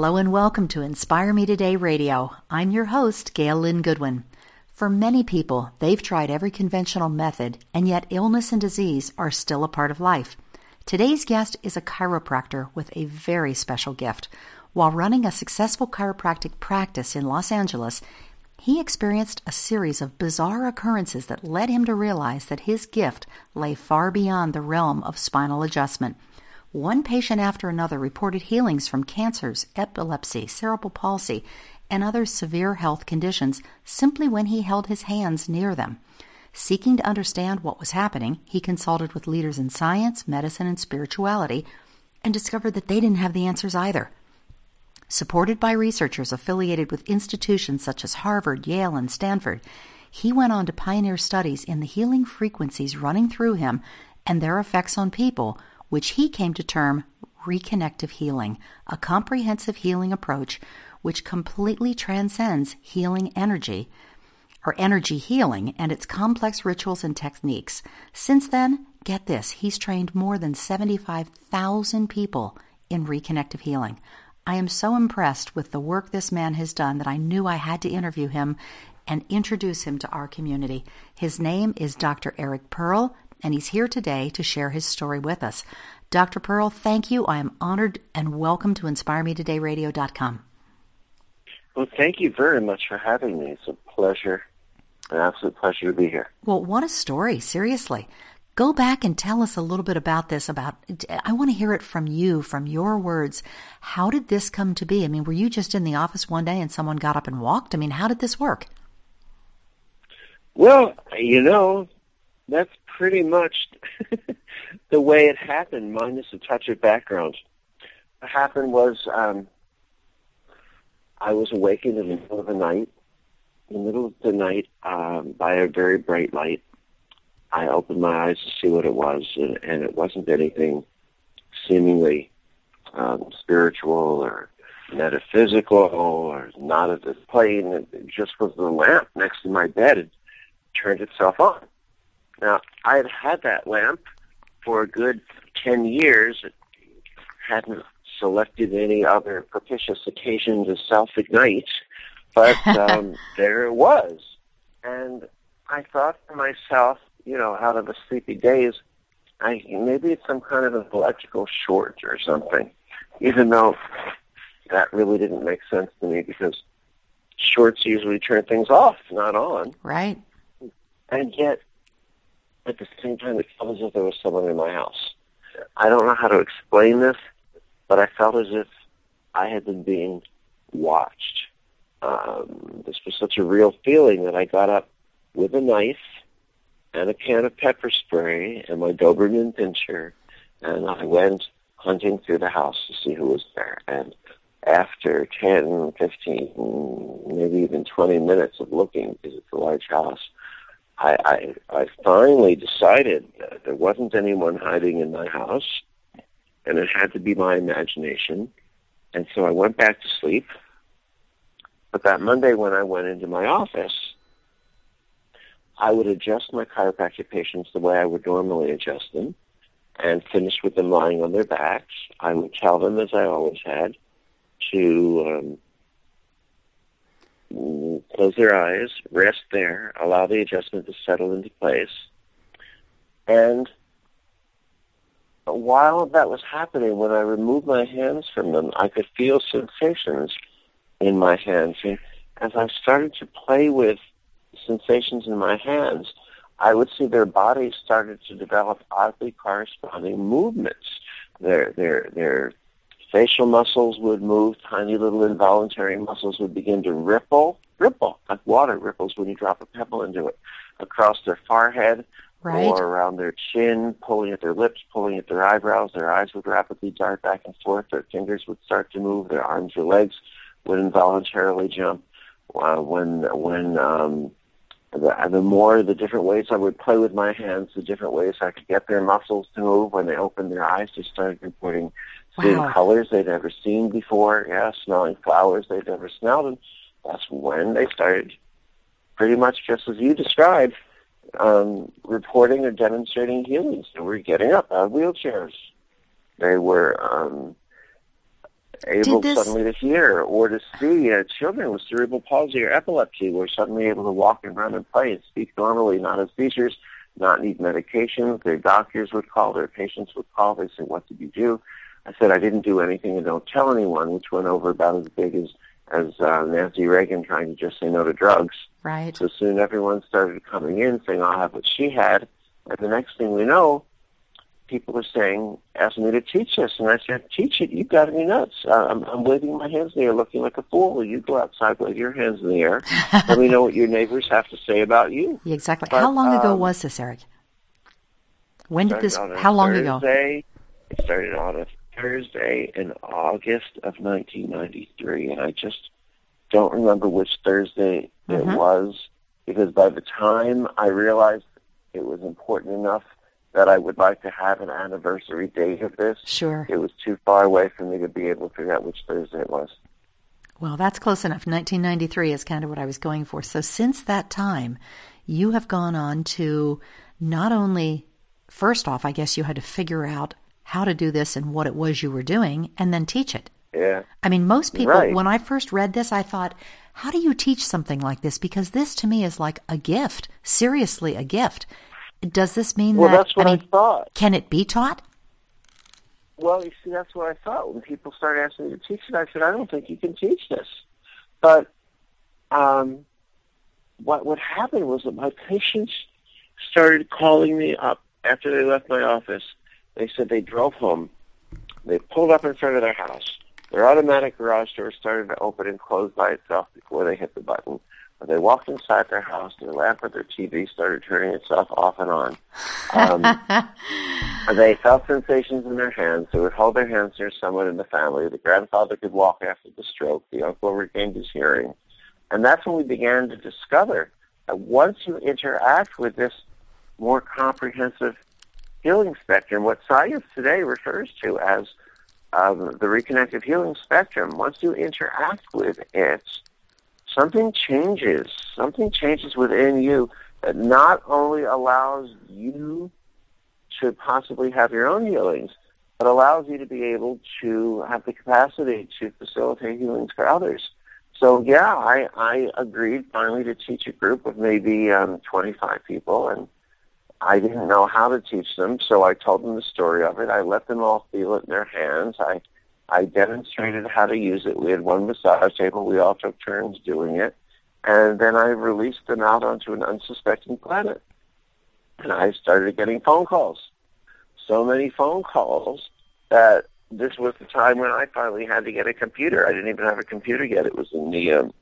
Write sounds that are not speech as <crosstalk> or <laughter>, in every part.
Hello and welcome to Inspire Me Today Radio. I'm your host, Gail Lynne Goodwin. For many people, they've tried every conventional method, and yet illness and disease are still a part of life. Today's guest is a chiropractor with a very special gift. While running a successful chiropractic practice in Los Angeles, he experienced a series of bizarre occurrences that led him to realize that his gift lay far beyond the realm of spinal adjustment. One patient after another reported healings from cancers, epilepsy, cerebral palsy, and other severe health conditions simply when he held his hands near them. Seeking to understand what was happening, he consulted with leaders in science, medicine, and spirituality and discovered that they didn't have the answers either. Supported by researchers affiliated with institutions such as Harvard, Yale, and Stanford, he went on to pioneer studies in the healing frequencies running through him and their effects on people which he came to term reconnective healing, a comprehensive healing approach which completely transcends healing energy or energy healing and its complex rituals and techniques. Since then, get this, he's trained more than 75,000 people in reconnective healing. I am so impressed with the work this man has done that I knew I had to interview him and introduce him to our community. His name is Dr. Eric Pearl, and he's here today to share his story with us. Dr. Pearl, thank you. I am honored and welcome to InspireMeTodayRadio.com. Well, thank you very much for having me. It's a pleasure, an absolute pleasure to be here. Well, what a story, seriously. Go back and tell us a little bit about this. About, I want to hear it from you, from your words. How did this come to be? I mean, were you just in the office one day and someone got up and walked? I mean, how did this work? Well, you know, that's pretty much <laughs> the way it happened, minus a touch of background. What happened was um, I was awakened in the middle of the night, in the middle of the night um, by a very bright light. I opened my eyes to see what it was, and, and it wasn't anything seemingly um, spiritual or metaphysical or not at this plane. It just was the lamp next to my bed. It turned itself on. Now, I had had that lamp for a good 10 years. It hadn't selected any other propitious occasion to self-ignite, but <laughs> um, there it was. And I thought to myself, you know, out of the sleepy days, I maybe it's some kind of an electrical short or something, even though that really didn't make sense to me because shorts usually turn things off, not on. Right. And yet at the same time, it felt as if there was someone in my house. I don't know how to explain this, but I felt as if I had been being watched. Um, this was such a real feeling that I got up with a knife and a can of pepper spray and my Doberman pinscher, and I went hunting through the house to see who was there. And after 10, 15, maybe even 20 minutes of looking, because it's a large house, I, I, I finally decided that there wasn't anyone hiding in my house, and it had to be my imagination. And so I went back to sleep. But that Monday when I went into my office, I would adjust my chiropractic patients the way I would normally adjust them and finish with them lying on their backs. I would tell them, as I always had, to um, close their eyes, rest there, allow the adjustment to settle into place. And while that was happening, when I removed my hands from them, I could feel sensations in my hands. And as I started to play with sensations in my hands, I would see their bodies started to develop oddly corresponding movements. Their their their facial muscles would move, tiny little involuntary muscles would begin to ripple, ripple, like water ripples when you drop a pebble into it, across their forehead right. or around their chin, pulling at their lips, pulling at their eyebrows. Their eyes would rapidly dart back and forth. Their fingers would start to move. Their arms or legs would involuntarily jump. Uh, when when um, the, the more the different ways I would play with my hands, the different ways I could get their muscles to move. When they opened their eyes, they started reporting seeing colors they'd never seen before. Yeah, smelling flowers they'd never smelled, and that's when they started, pretty much just as you described, um, reporting or demonstrating healings. They were getting up out of wheelchairs. They were um, able this... suddenly to hear or to see uh, children with cerebral palsy or epilepsy were suddenly able to walk and run and play and speak normally, not have seizures, not need medications. Their doctors would call, their patients would call. They said, what did you do? I said, I didn't do anything and don't tell anyone, which went over about as big as, as uh, Nancy Reagan trying to just say no to drugs. Right. So soon everyone started coming in saying, I'll have what she had. And the next thing we know, people are saying, asking me to teach this. And I said, teach it. You've got to be nuts. Uh, I'm, I'm waving my hands in the air looking like a fool. You go outside, wave your hands in the air. Let me know what your neighbors have to say about you. <laughs> Exactly. But, how long ago um, was this, Eric? When did this, how long Thursday, ago? It started on a Thursday in August of 1993. And I just don't remember which Thursday mm-hmm. it was because by the time I realized it was important enough that I would like to have an anniversary date of this. Sure. It was too far away for me to be able to figure out which Thursday it was. Well, that's close enough. 1993 is kind of what I was going for. So since that time, you have gone on to not only, first off, I guess you had to figure out how to do this and what it was you were doing and then teach it. Yeah. I mean, most people, right. when I first read this, I thought, how do you teach something like this? Because this to me is like a gift, seriously, a gift. Does this mean well, that? that's what I, mean, I thought. Can it be taught? Well, you see, that's what I thought when people started asking me to teach it. I said, I don't think you can teach this. But um, what what happened was that my patients started calling me up after they left my office. They said they drove home. They pulled up in front of their house. Their automatic garage door started to open and close by itself before they hit the button. When they walked inside their house, their lamp or their TV started turning itself off and on. Um, <laughs> they felt sensations in their hands. They would hold their hands near someone in the family. The grandfather could walk after the stroke. The uncle regained his hearing. And that's when we began to discover that once you interact with this more comprehensive healing spectrum, what science today refers to as um, the reconnective healing spectrum, once you interact with it, something changes. Something changes within you that not only allows you to possibly have your own healings, but allows you to be able to have the capacity to facilitate healings for others. So yeah, I, I agreed finally to teach a group of maybe um, 25 people, and I didn't know how to teach them, so I told them the story of it. I let them all feel it in their hands. I I demonstrated how to use it. We had one massage table. We all took turns doing it. And then I released them out onto an unsuspecting planet. And I started getting phone calls. So many phone calls that this was the time when I finally had to get a computer. I didn't even have a computer yet. It was in the um,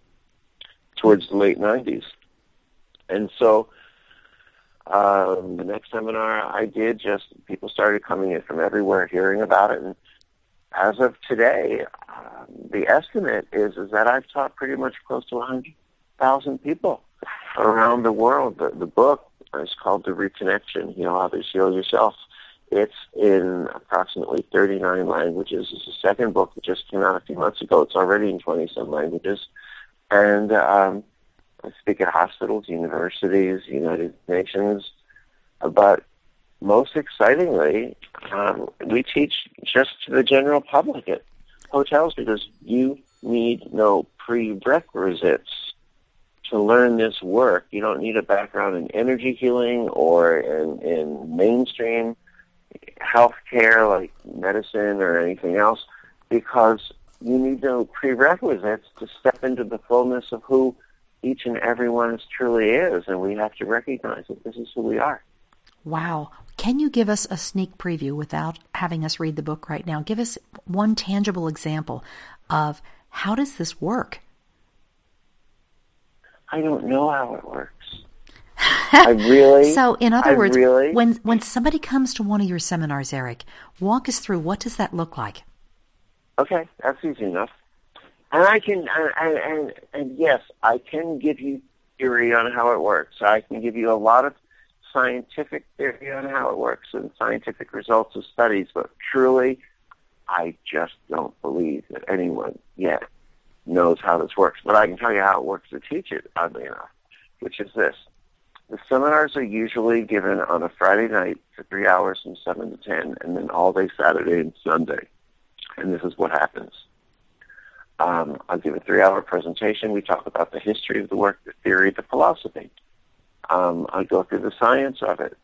towards the late 90s. And so um, the next seminar I did, just people started coming in from everywhere, hearing about it, and as of today, um, the estimate is is that I've taught pretty much close to 100,000 people around the world. The, the book is called The Reconnection, you know, how to heal yourself. It's in approximately 39 languages. It's the second book that just came out a few months ago. It's already in 20-some languages. And um, I speak at hospitals, universities, United Nations. But most excitingly, um, we teach just to the general public at hotels because you need no prerequisites to learn this work. You don't need a background in energy healing or in, in mainstream healthcare like medicine or anything else because you need no prerequisites to step into the fullness of who each and every one truly is, and we have to recognize that this is who we are. Wow. Can you give us a sneak preview without having us read the book right now? Give us one tangible example of how does this work? I don't know how it works. <laughs> I really. so, in other I words, really, when when somebody comes to one of your seminars, Eric, walk us through what does that look like? Okay, that's easy enough. And I can, uh, and, and, and yes, I can give you theory on how it works. I can give you a lot of scientific theory on how it works and scientific results of studies, but truly, I just don't believe that anyone yet knows how this works. But I can tell you how it works to teach it, oddly enough, which is this. The seminars are usually given on a Friday night for three hours from 7 to 10, and then all day Saturday and Sunday. And this is what happens. Um, I'll give a three-hour presentation. We talk about the history of the work, the theory, the philosophy. Um, I go through the science of it,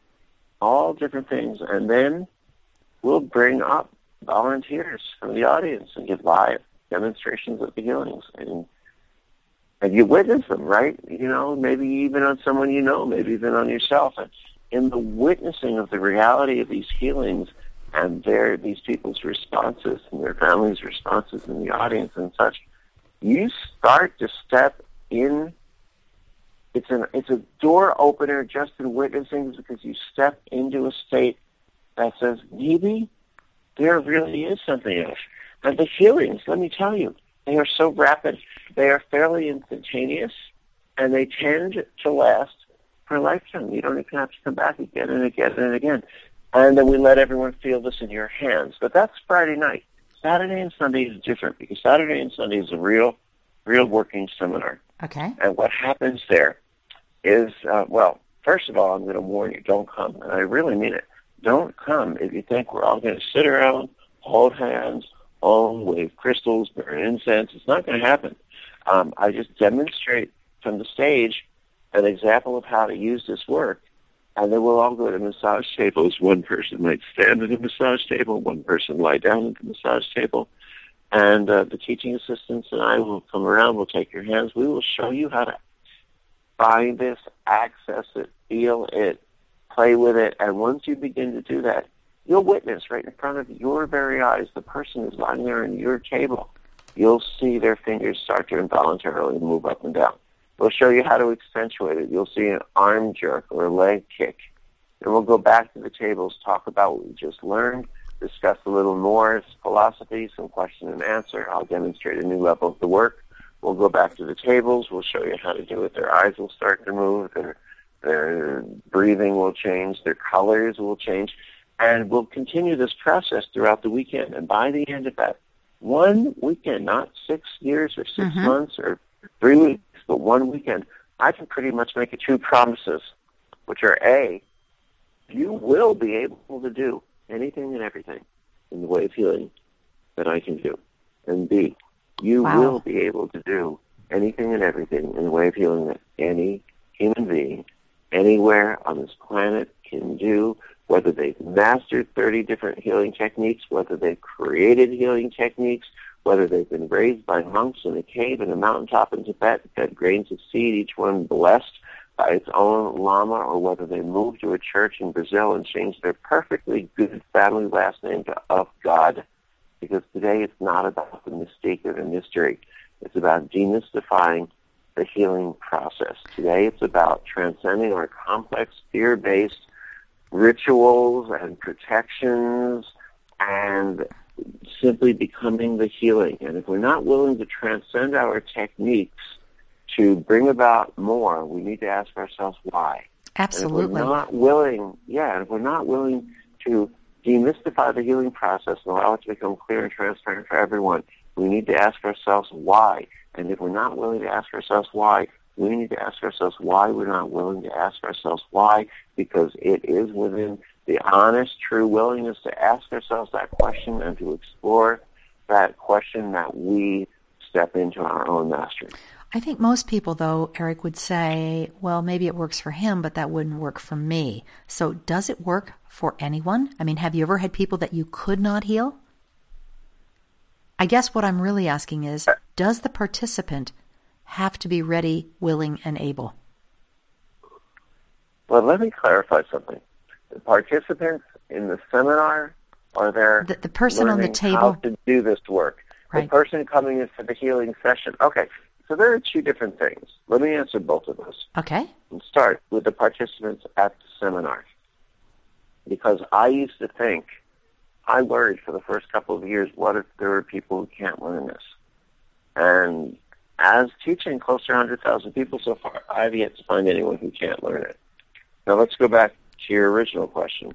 all different things, and then we'll bring up volunteers from the audience and give live demonstrations of the healings and and you witness them, right? You know, maybe even on someone you know, maybe even on yourself. And in the witnessing of the reality of these healings and their these people's responses and their families' responses in the audience and such, you start to step in. It's an it's a door opener just in witnessing because you step into a state that says maybe there really is something else. And the healings, let me tell you, they are so rapid. They are fairly instantaneous, and they tend to last for a lifetime. You don't even have to come back again and again and again. And then we let everyone feel this in your hands. But that's Friday night. Saturday and Sunday is different because Saturday and Sunday is a real, real working seminar. Okay. And what happens there is, uh, well, first of all, I'm going to warn you, don't come. And I really mean it. Don't come if you think we're all going to sit around, hold hands, own, wave crystals, burn incense. It's not going to happen. Um, I just demonstrate from the stage an example of how to use this work, and then we'll all go to massage tables. One person might stand at a massage table, one person lie down at the massage table, and uh, the teaching assistants and I will come around. We'll take your hands. We will show you how to find this, access it, feel it, play with it, and once you begin to do that, you'll witness right in front of your very eyes the person is lying there on your table. You'll see their fingers start to involuntarily move up and down. We'll show you how to accentuate it. You'll see an arm jerk or a leg kick. Then we'll go back to the tables, talk about what we just learned, discuss a little more philosophy, some question and answer. I'll demonstrate a new level of the work. We'll go back to the tables. We'll show you how to do it. Their eyes will start to move. Their, their breathing will change. Their colors will change. And we'll continue this process throughout the weekend. And by the end of that one weekend, not six years or 6 Mhm. months or three weeks, but one weekend, I can pretty much make two promises, which are A, you will be able to do anything and everything in the way of healing that I can do. And B, you Wow. will be able to do anything and everything in the way of healing that any human being anywhere on this planet can do, whether they've mastered 30 different healing techniques, whether they've created healing techniques, whether they've been raised by monks in a cave in a mountaintop in Tibet, fed grains of seed, each one blessed by its own lama, or whether they moved to a church in Brazil and changed their perfectly good family last name to of God. Because today it's not about the mystique or the mystery. It's about demystifying the healing process. Today it's about transcending our complex fear-based rituals and protections and simply becoming the healing. And if we're not willing to transcend our techniques to bring about more, we need to ask ourselves why. And if Absolutely. we're not willing, yeah, and if we're not willing to demystify the healing process and allow it to become clear and transparent for everyone, we need to ask ourselves why. And if we're not willing to ask ourselves why, we need to ask ourselves why we're not willing to ask ourselves why, because it is within the honest, true willingness to ask ourselves that question and to explore that question that we step into our own mastery. I think most people, though, Eric would say, well, maybe it works for him, but that wouldn't work for me. So, does it work for anyone? I mean, have you ever had people that you could not heal? I guess what I'm really asking is does the participant have to be ready, willing, and able? Well, let me clarify something. The participants in the seminar are there The, the person on the table. how to do this work. Right. The person coming in for the healing session. Okay, so there are two different things. Let me answer both of those. Okay. and start with the participants at the seminar. Because I used to think, I worried for the first couple of years, what if there are people who can't learn this? And as teaching close to 100,000 people so far, I've yet to find anyone who can't learn it. Now let's go back to your original question.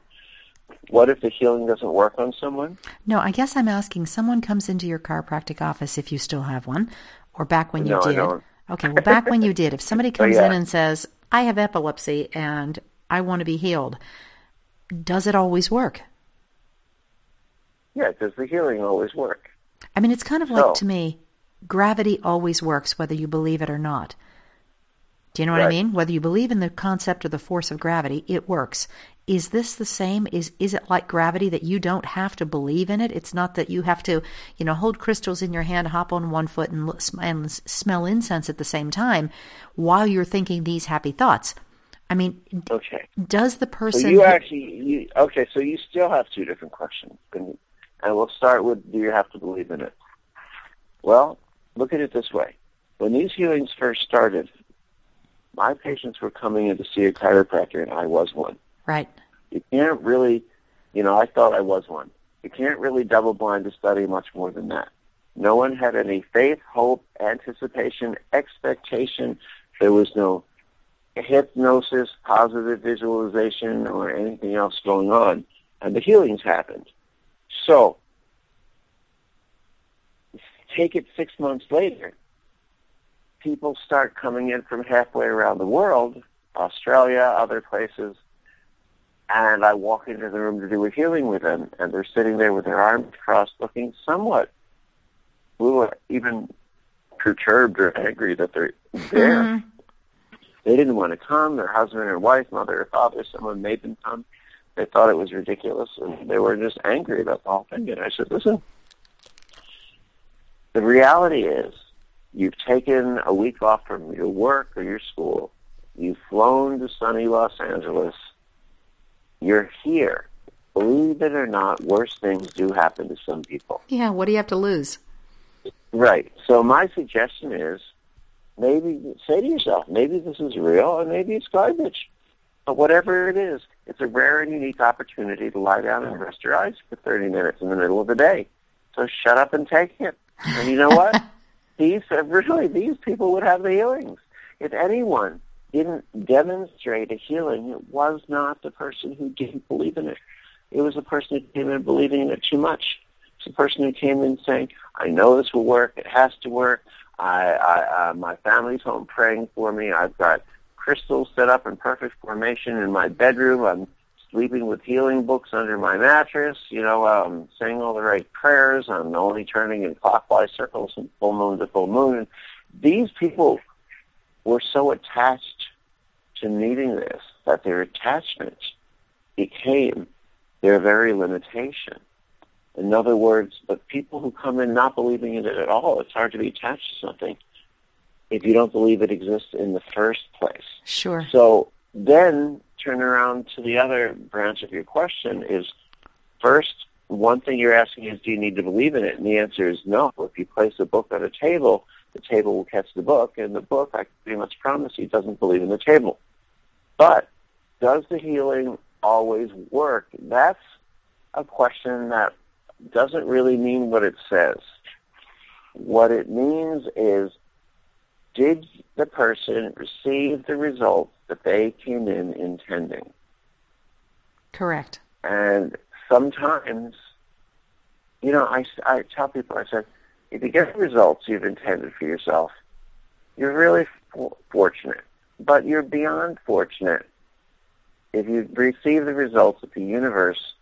What if the healing doesn't work on someone? No, I guess I'm asking someone comes into your chiropractic office if you still have one, or back when you No, did. Okay, well, back when you did, if somebody <laughs> oh, comes yeah. in and says, I have epilepsy and I want to be healed, does it always work? Yeah, does the healing always work? I mean, it's kind of like So- to me, gravity always works whether you believe it or not. Do you know what Right. I mean? Whether you believe in the concept or the force of gravity, it works. Is this the same? Is is it like gravity that you don't have to believe in it? It's not that you have to, you know, hold crystals in your hand, hop on one foot, and, and smell incense at the same time while you're thinking these happy thoughts. I mean, Okay. does the person? So you actually, you, okay, so you still have two different questions. And, and we'll start with, do you have to believe in it? Well, look at it this way. When these healings first started, my patients were coming in to see a chiropractor, and I was one. right. You can't really, you know, I thought I was one. You can't really double blind a study much more than that. No one had any faith, hope, anticipation, expectation. There was no hypnosis, positive visualization, or anything else going on. And the healings happened. So, take it six months later. People start coming in from halfway around the world, Australia, other places, and I walk into the room to do a healing with them, and they're sitting there with their arms crossed, looking somewhat, little even perturbed or angry that they're there. Mhm. They didn't want to come. Their husband or wife, mother or father, someone made them come. They thought it was ridiculous, and they were just angry about the whole thing. And I said, listen, the reality is you've taken a week off from your work or your school. You've flown to sunny Los Angeles. You're here. Believe it or not, worse things do happen to some people. Yeah. What do you have to lose? Right. So my suggestion is maybe say to yourself, maybe this is real and maybe it's garbage. But whatever it is, it's a rare and unique opportunity to lie down and rest your eyes for 30 minutes in the middle of the day. So shut up and take it. And you know what? <laughs> these really these people would have the healings. If anyone didn't demonstrate a healing, it was not the person who didn't believe in it. It was the person who came in believing in it too much. It's the person who came in saying, "I know this will work. It has to work. I, I uh, my family's home praying for me. I've got crystals set up in perfect formation in my bedroom. I'm sleeping with healing books under my mattress. You know, um, saying all the right prayers. I'm only turning in clockwise circles from full moon to full moon. And these people were so attached to needing this that their attachment became their very limitation. In other words, the people who come in not believing in it at all, it's hard to be attached to something if you don't believe it exists in the first place. Sure. So then turn around to the other branch of your question is first, one thing you're asking is, do you need to believe in it? And the answer is no. If you place a book on a table, the table will catch the book, and the book, I pretty much promise you, doesn't believe in the table. But does the healing always work? That's a question that doesn't really mean what it says. What it means is, did the person receive the results that they came in intending? Correct. And sometimes, you know, I, I tell people, I said, if you get the results you've intended for yourself, you're really fortunate. But you're beyond fortunate if you receive the results that the universe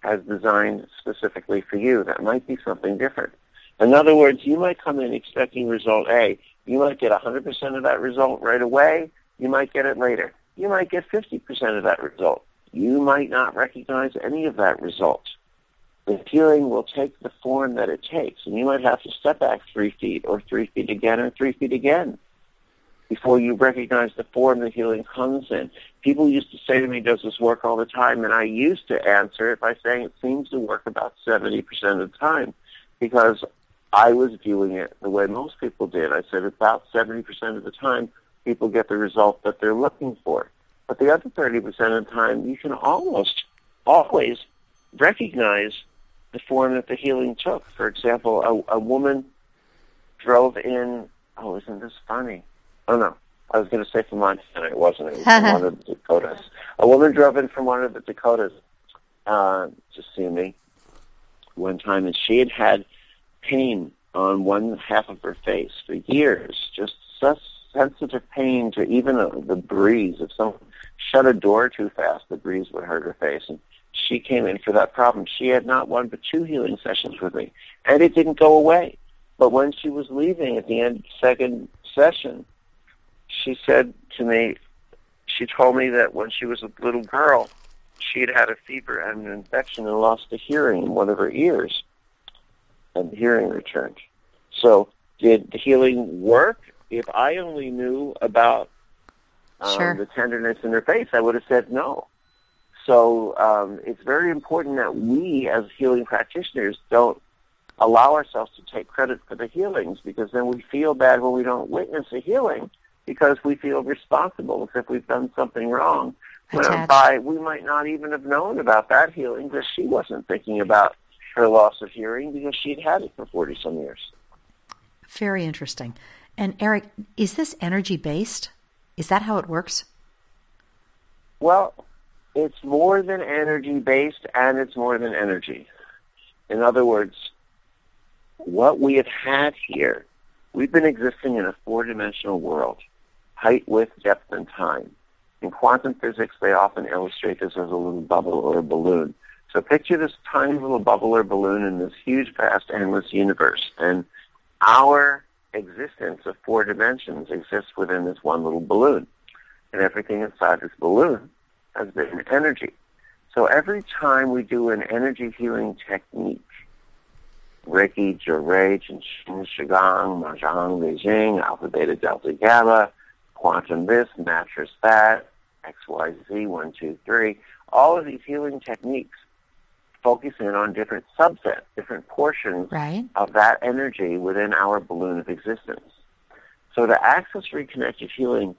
has designed specifically for you. That might be something different. In other words, you might come in expecting result A. You might get 100% of that result right away. You might get it later. You might get 50% of that result. You might not recognize any of that result. The healing will take the form that it takes, and you might have to step back three feet or three feet again or three feet again before you recognize the form the healing comes in. People used to say to me, does this work all the time? And I used to answer it by saying it seems to work about 70% of the time because I was viewing it the way most people did. I said about 70% of the time people get the result that they're looking for. But the other 30% of the time you can almost always recognize the form that the healing took. For example, a, a woman drove in, oh, isn't this funny? Oh, no. I was going to say from Montana. It wasn't. It was from one of the Dakotas. A woman drove in from one of the Dakotas uh, to see me one time, and she had had pain on one half of her face for years, just such sensitive pain to even the breeze. If someone shut a door too fast, the breeze would hurt her face. And she came in for that problem. She had not one but two healing sessions with me, and it didn't go away. But when she was leaving at the end of the second session, she said to me, she told me that when she was a little girl, she had had a fever and an infection and lost the hearing in one of her ears, and the hearing returned. So did the healing work? If I only knew about um, Sure. the tenderness in her face, I would have said no. So um, it's very important that we, as healing practitioners, don't allow ourselves to take credit for the healings because then we feel bad when we don't witness a healing because we feel responsible as if we've done something wrong. Attached. Whereby we might not even have known about that healing because she wasn't thinking about her loss of hearing because she'd had it for 40 some years. Very interesting. And Eric, is this energy based? Is that how it works? Well, it's more than energy based and it's more than energy. In other words, what we have had here, we've been existing in a four-dimensional world, height, width, depth, and time. In quantum physics, they often illustrate this as a little bubble or a balloon. So picture this tiny little bubble or balloon in this huge, vast, endless universe. And our existence of four dimensions exists within this one little balloon. And everything inside this balloon has been energy. So every time we do an energy healing technique, Reiki, Johrei, Qigong, Qigong, Mahjong, Beijing, Alpha, Beta, Delta, Gamma, Quantum this, Mattress that, XYZ, 1, 2, 3, all of these healing techniques focus in on different subsets, different portions Right? of that energy within our balloon of existence. So to access reconnective healing,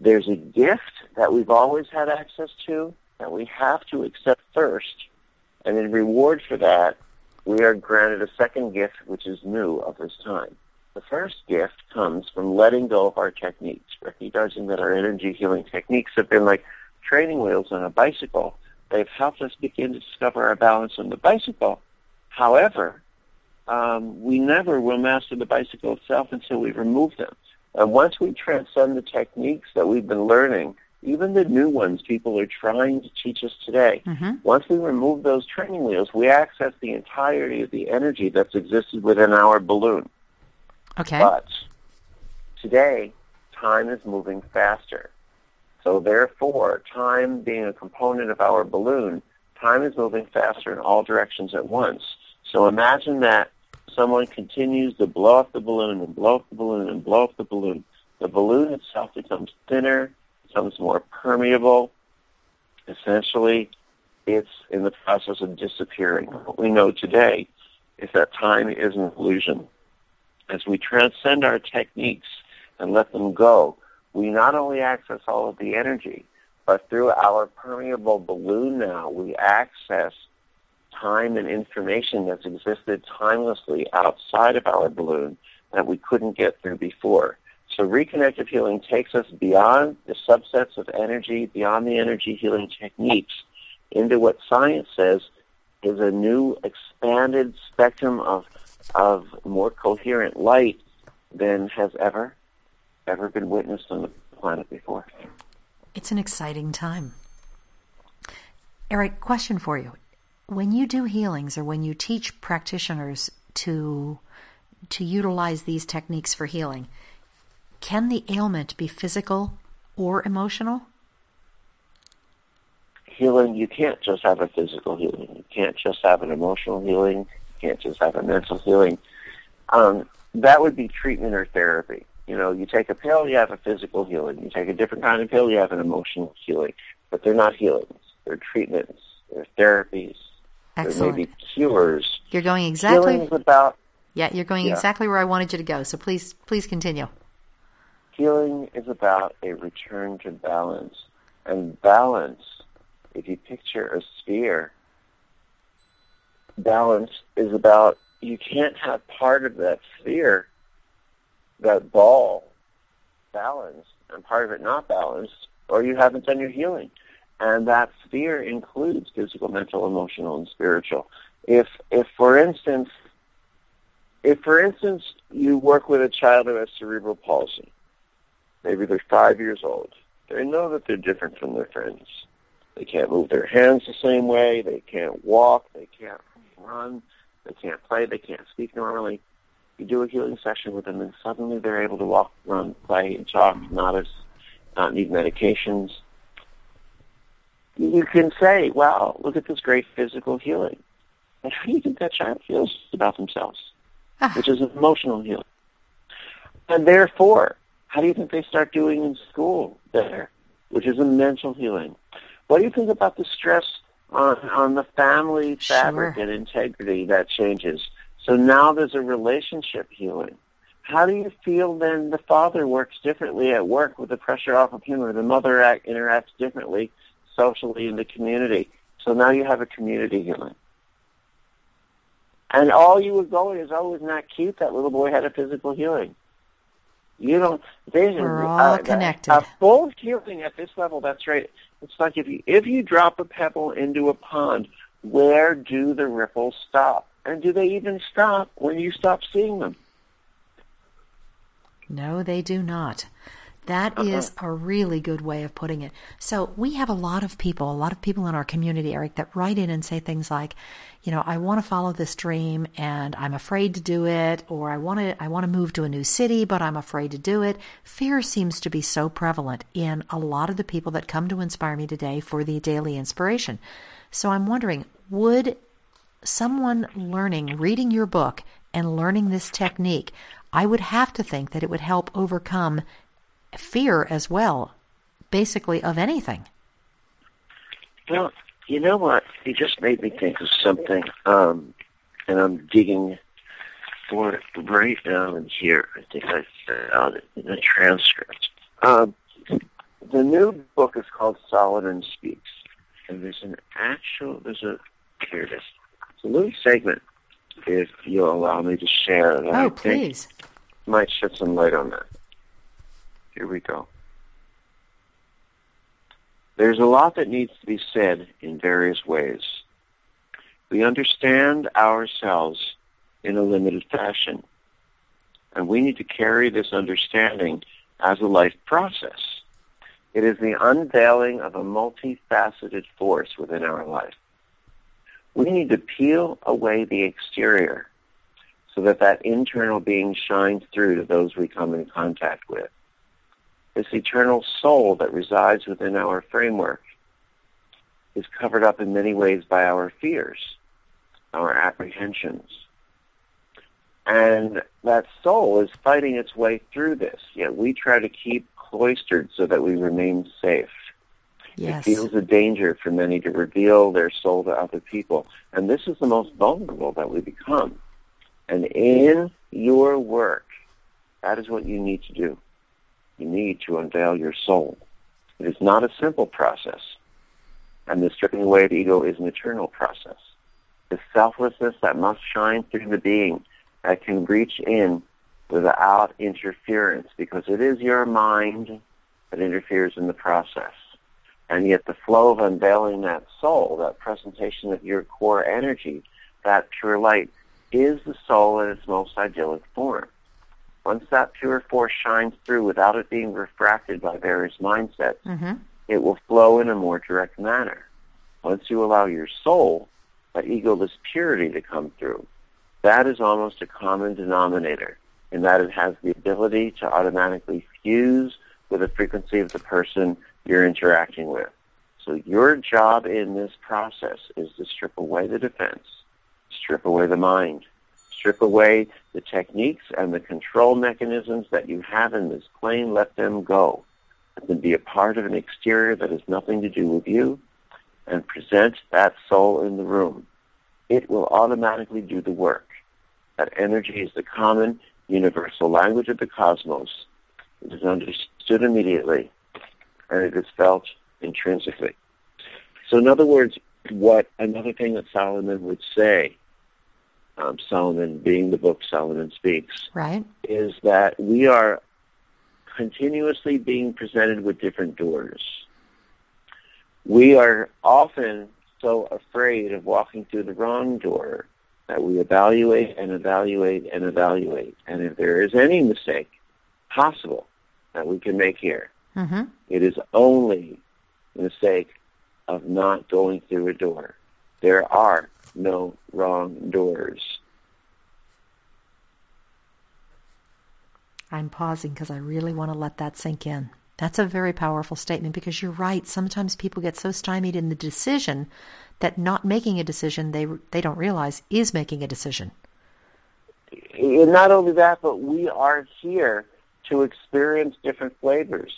there's a gift that we've always had access to that we have to accept first, and in reward for that, we are granted a second gift which is new of this time. The first gift comes from letting go of our techniques, recognizing that our energy healing techniques have been like training wheels on a bicycle. They've helped us begin to discover our balance on the bicycle. However, um, we never will master the bicycle itself until we remove them. And once we transcend the techniques that we've been learning, even the new ones people are trying to teach us today, hmm once we remove those training wheels, we access the entirety of the energy that's existed within our balloon. Okay. But today, time is moving faster. So therefore, time being a component of our balloon, time is moving faster in all directions at once. So imagine that someone continues to blow up the balloon and blow up the balloon and blow up the balloon. The balloon itself becomes thinner, becomes more permeable. Essentially, it's in the process of disappearing. What we know today is that time is an illusion. As we transcend our techniques and let them go, we not only access all of the energy, but through our permeable balloon now, we access time and information that's existed timelessly outside of our balloon that we couldn't get through before. So reconnective healing takes us beyond the subsets of energy, beyond the energy healing techniques, into what science says is a new expanded spectrum of of more coherent light than has ever ever been witnessed on the planet before. It's an exciting time. Eric, question for you. When you do healings or when you teach practitioners to to utilize these techniques for healing, can the ailment be physical or emotional? Healing, you can't just have a physical healing. You can't just have an emotional healing. You can't just have a mental healing. Um, that would be treatment or therapy. You know, you take a pill, you have a physical healing. You take a different kind of pill, you have an emotional healing. But they're not healings. They're treatments. They're therapies. Excellent. They may be cures. You're going exactly Healing is about Yeah, you're going Yeah. exactly where I wanted you to go. So please please continue. Healing is about a return to balance. And balance, if you picture a sphere, balance is about you can't have part of that sphere, that ball, balanced, and part of it not balanced, or you haven't done your healing. And that sphere includes physical, mental, emotional, and spiritual. If, if for instance, if for instance you work with a child who has cerebral palsy, maybe they're five years old, they know that they're different from their friends. They can't move their hands the same way. They can't walk. They can't run. They can't play. They can't speak normally. You do a healing session with them, and suddenly they're able to walk, run, play, and talk, not as not need medications. You can say, "Wow, look at this great physical healing." And how do you think that child feels about themselves? Ah. Which is emotional healing. And therefore, how do you think they start doing in school there? Which is a mental healing. What do you think about the stress on on the family fabric sure. and integrity that changes? So now there's a relationship healing. How do you feel then the father works differently at work with the pressure off of him or the mother act, interacts differently socially in the community? So now you have a community healing. And all you were go is, oh, isn't that cute? That little boy had a physical healing. You don't. Vision. We're all connected. A full healing at this level. That's right. It's like if you if you drop a pebble into a pond, where do the ripples stop? And do they even stop when you stop seeing them? No, they do not. That uh-huh. is a really good way of putting it. So we have a lot of people, a lot of people in our community, Eric, that write in and say things like, you know, I want to follow this dream and I'm afraid to do it, or I want to, I want to move to a new city, but I'm afraid to do it. Fear seems to be so prevalent in a lot of the people that come to inspire me today for the daily inspiration. So I'm wondering, would someone learning, reading your book and learning this technique, I would have to think that it would help overcome fear as well, basically of anything. Well, you know what? You just made me think of something, um, and I'm digging for it right now in here. I think I found it in the transcript. Um, the new book is called Solomon Speaks, and there's an actual, there's a, here it is. A little segment, if you'll allow me to share. That oh, I please. might shed some light on that. Here we go. There's a lot that needs to be said in various ways. We understand ourselves in a limited fashion, and we need to carry this understanding as a life process. It is the unveiling of a multifaceted force within our life. We need to peel away the exterior so that that internal being shines through to those we come in contact with this eternal soul that resides within our framework is covered up in many ways by our fears, our apprehensions. And that soul is fighting its way through this, yet we try to keep cloistered so that we remain safe. Yes. It feels a danger for many to reveal their soul to other people. And this is the most vulnerable that we become. And in your work, that is what you need to do you need to unveil your soul. It is not a simple process, and the stripping away of ego is an eternal process. The selflessness that must shine through the being that can reach in without interference, because it is your mind that interferes in the process. And yet the flow of unveiling that soul, that presentation of your core energy, that pure light, is the soul in its most idyllic form. Once that pure force shines through without it being refracted by various mindsets, mm-hmm. it will flow in a more direct manner. Once you allow your soul, that egoless purity to come through, that is almost a common denominator in that it has the ability to automatically fuse with the frequency of the person you're interacting with. So your job in this process is to strip away the defense, strip away the mind, strip away the techniques and the control mechanisms that you have in this plane, let them go. Let them be a part of an exterior that has nothing to do with you and present that soul in the room. It will automatically do the work. That energy is the common universal language of the cosmos. It is understood immediately and it is felt intrinsically. So in other words, what another thing that Solomon would say um, Solomon being the book Solomon Speaks, right. is that we are continuously being presented with different doors. We are often so afraid of walking through the wrong door that we evaluate and evaluate and evaluate. And if there is any mistake possible that we can make here, mm-hmm. it is only the sake of not going through a door. There are no wrong doors. I'm pausing because I really want to let that sink in. That's a very powerful statement because you're right. Sometimes people get so stymied in the decision that not making a decision they they don't realize is making a decision. And not only that, but we are here to experience different flavors.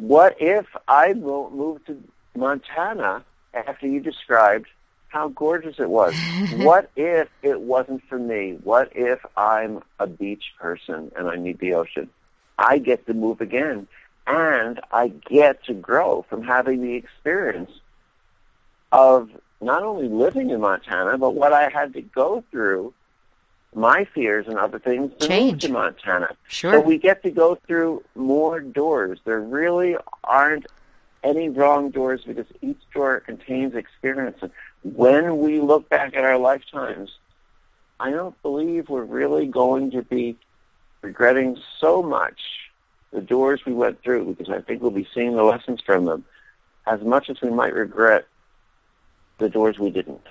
What if I moved to Montana after you described how gorgeous it was? <laughs> what if it wasn't for me? What if I'm a beach person and I need the ocean? I get to move again and I get to grow from having the experience of not only living in Montana, but what I had to go through, my fears and other things to Change. to Montana. Sure. So we get to go through more doors. There really aren't any wrong doors because each door contains experience. And when we look back at our lifetimes, I don't believe we're really going to be regretting so much the doors we went through because I think we'll be seeing the lessons from them as much as we might regret the doors we didn't.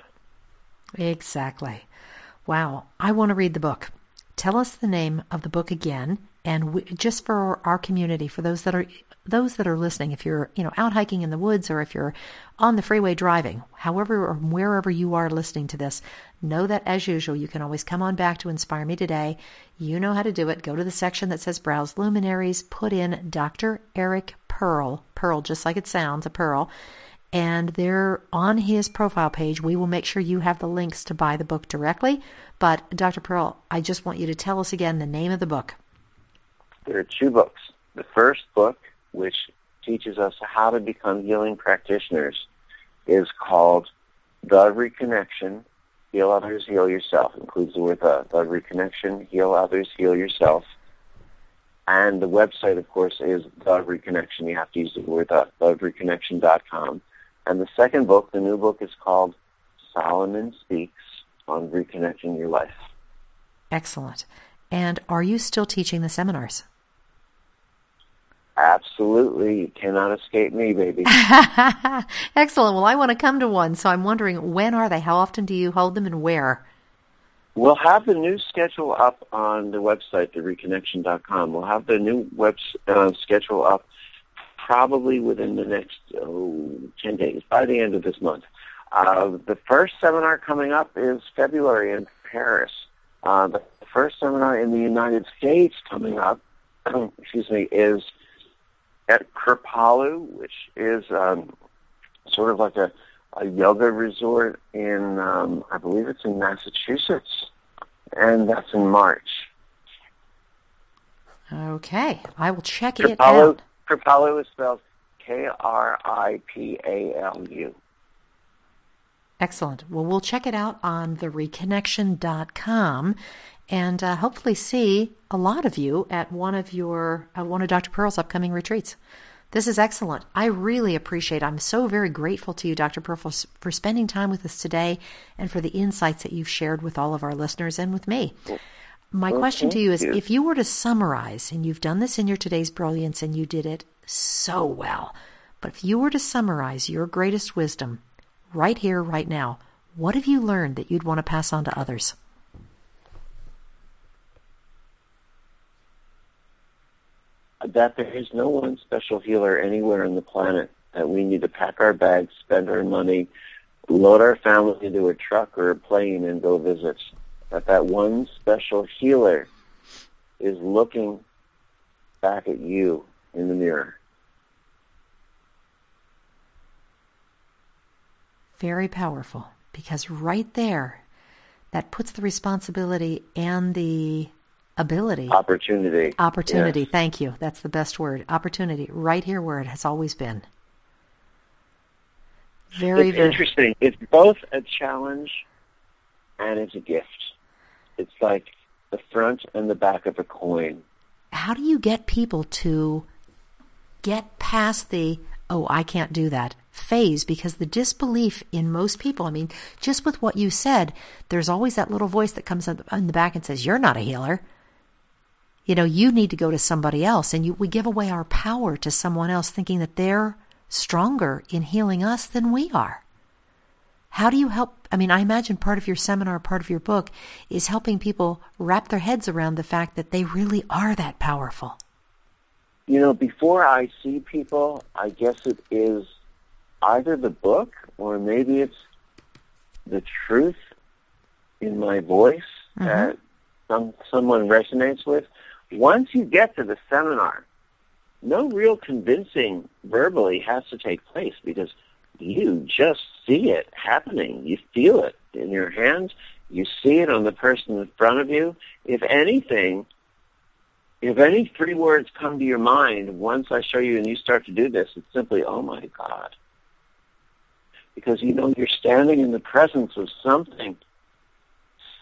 Exactly. Wow. I want to read the book. Tell us the name of the book again, and we, just for our community, for those that are those that are listening, if you're you know out hiking in the woods or if you're on the freeway driving, however or wherever you are listening to this, know that as usual you can always come on back to Inspire Me Today. You know how to do it. Go to the section that says Browse Luminaries, put in Dr. Eric Pearl, Pearl just like it sounds, a pearl and there on his profile page. We will make sure you have the links to buy the book directly. But dr pearl i just want you to tell us again the name of the book. There are two books. The first book which teaches us how to become healing practitioners is called the reconnection heal others heal yourself. It includes the word the, the reconnection heal others heal yourself. And the website, of course, is The Reconnection. You have to use the word uh, the, thereconnection.com. And the second book, the new book, is called Solomon Speaks on Reconnecting Your Life. Excellent. And are you still teaching the seminars? Absolutely. You cannot escape me, baby. <laughs> Excellent. Well, I want to come to one, so I'm wondering when are they? How often do you hold them and where? We'll have the new schedule up on the website, thereconnection.com. We'll have the new web uh, schedule up probably within the next oh, 10 days, by the end of this month. Uh, the first seminar coming up is February in Paris. Uh, the first seminar in the United States coming up, <clears throat> excuse me, is at Kripalu, which is um, sort of like a, a yoga resort in, um, I believe it's in Massachusetts, and that's in March. Okay, I will check Kripalu, it out. Kripalu is spelled K-R-I-P-A-L-U. Excellent. Well, we'll check it out on thereconnection.com and uh, hopefully see a lot of you at one of your uh, one of Dr. Pearl's upcoming retreats. This is excellent. I really appreciate. It. I'm so very grateful to you, Dr. Pearl, for, for spending time with us today and for the insights that you've shared with all of our listeners and with me. My Well, question to you is you. if you were to summarize, and you've done this in your today's brilliance and you did it so well, but if you were to summarize your greatest wisdom right here, right now, what have you learned that you'd want to pass on to others? that there is no one special healer anywhere on the planet that we need to pack our bags, spend our money, load our family into a truck or a plane and go visit. That that one special healer is looking back at you in the mirror. Very powerful because right there, that puts the responsibility and the ability, Opportunity. opportunity. Yes. Thank you. That's the best word. Opportunity, right here where it has always been. Very, very. interesting. It's both a challenge and it's a gift. It's like the front and the back of a coin. How do you get people to get past the, oh, I can't do that phase? Because the disbelief in most people, I mean, just with what you said, there's always that little voice that comes up in the back and says, you're not a healer. You know, you need to go to somebody else. And you, we give away our power to someone else thinking that they're stronger in healing us than we are. How do you help I mean, I imagine part of your seminar, part of your book is helping people wrap their heads around the fact that they really are that powerful. You know, before I see people, I guess it is either the book or maybe it's the truth in my voice mm-hmm. that some someone resonates with. Once you get to the seminar, no real convincing verbally has to take place because you just see it happening. You feel it in your hands. You see it on the person in front of you. If anything, if any three words come to your mind once I show you and you start to do this, it's simply, oh my God. Because you know you're standing in the presence of something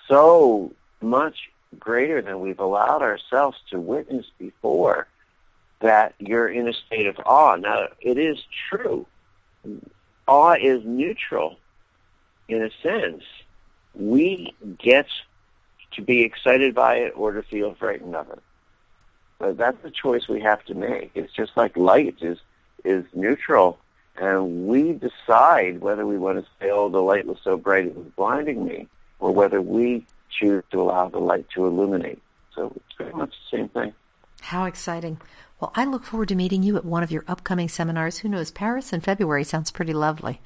so much greater than we've allowed ourselves to witness before that you're in a state of awe. Now, it is true. Awe is neutral in a sense. We get to be excited by it or to feel frightened of it. But that's the choice we have to make. It's just like light is is neutral, and we decide whether we want to say, "Oh, the light was so bright it was blinding me," or whether we choose to allow the light to illuminate. So it's very much the same thing. How exciting! Well, I look forward to meeting you at one of your upcoming seminars. Who knows? Paris in February sounds pretty lovely.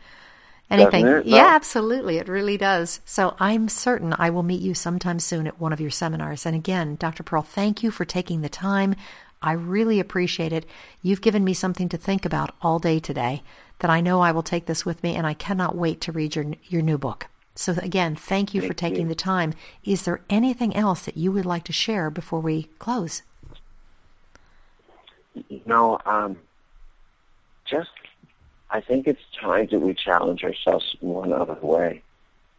Anything? Yeah, absolutely. It really does. So I'm certain I will meet you sometime soon at one of your seminars. And again, Dr. Pearl, thank you for taking the time. I really appreciate it. You've given me something to think about all day today that I know I will take this with me and I cannot wait to read your your new book. So again, thank you thank for taking you. the time. Is there anything else that you would like to share before we close? No, um, just I think it's time that we challenge ourselves in one other way.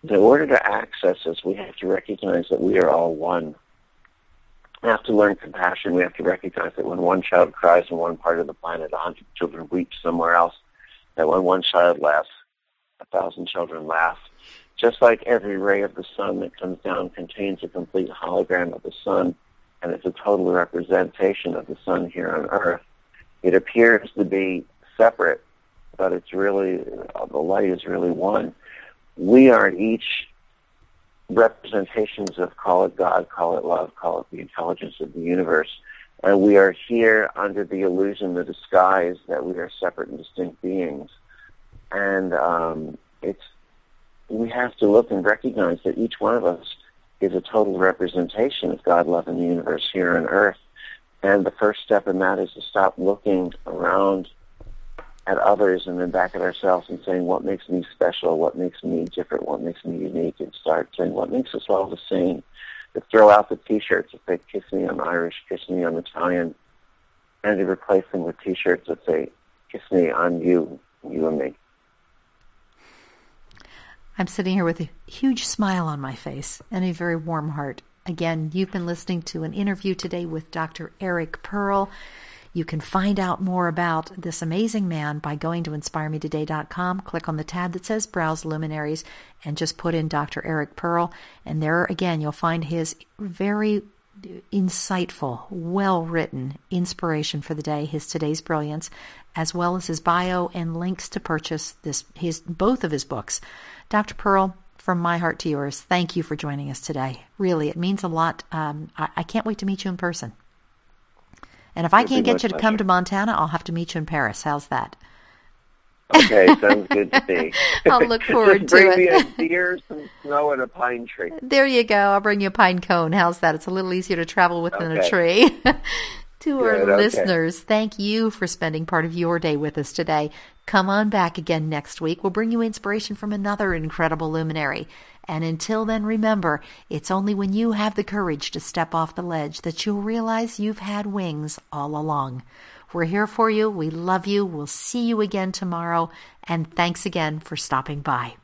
In order to access this, we have to recognize that we are all one. We have to learn compassion. We have to recognize that when one child cries in one part of the planet, a hundred children weep somewhere else. That when one child laughs, a thousand children laugh. Just like every ray of the sun that comes down contains a complete hologram of the sun, and it's a total representation of the sun here on Earth, it appears to be separate but it's really, uh, the light is really one. We are each representations of, call it God, call it love, call it the intelligence of the universe. And we are here under the illusion, the disguise that we are separate and distinct beings. And um, it's we have to look and recognize that each one of us is a total representation of God, love, and the universe here on earth. And the first step in that is to stop looking around at others and then back at ourselves and saying what makes me special, what makes me different, what makes me unique, and start saying what makes us all the same. To throw out the T-shirts that say "Kiss me, I'm Irish," "Kiss me, I'm Italian," and to replace them with T-shirts that say "Kiss me, I'm you, you and me." I'm sitting here with a huge smile on my face and a very warm heart. Again, you've been listening to an interview today with Dr. Eric Pearl. You can find out more about this amazing man by going to inspiremetoday.com. Click on the tab that says Browse Luminaries and just put in Dr. Eric Pearl. And there again, you'll find his very insightful, well written inspiration for the day, his today's brilliance, as well as his bio and links to purchase this his both of his books. Dr. Pearl, from my heart to yours, thank you for joining us today. Really, it means a lot. Um, I, I can't wait to meet you in person. And if I can't get you to come to Montana, I'll have to meet you in Paris. How's that? Okay, sounds good to me. <laughs> I'll look <laughs> forward to bring it. Bring me a deer, some snow, and a pine tree. There you go. I'll bring you a pine cone. How's that? It's a little easier to travel with okay. than a tree. <laughs> to good, our okay. listeners, thank you for spending part of your day with us today. Come on back again next week. We'll bring you inspiration from another incredible luminary. And until then, remember, it's only when you have the courage to step off the ledge that you'll realize you've had wings all along. We're here for you. We love you. We'll see you again tomorrow. And thanks again for stopping by.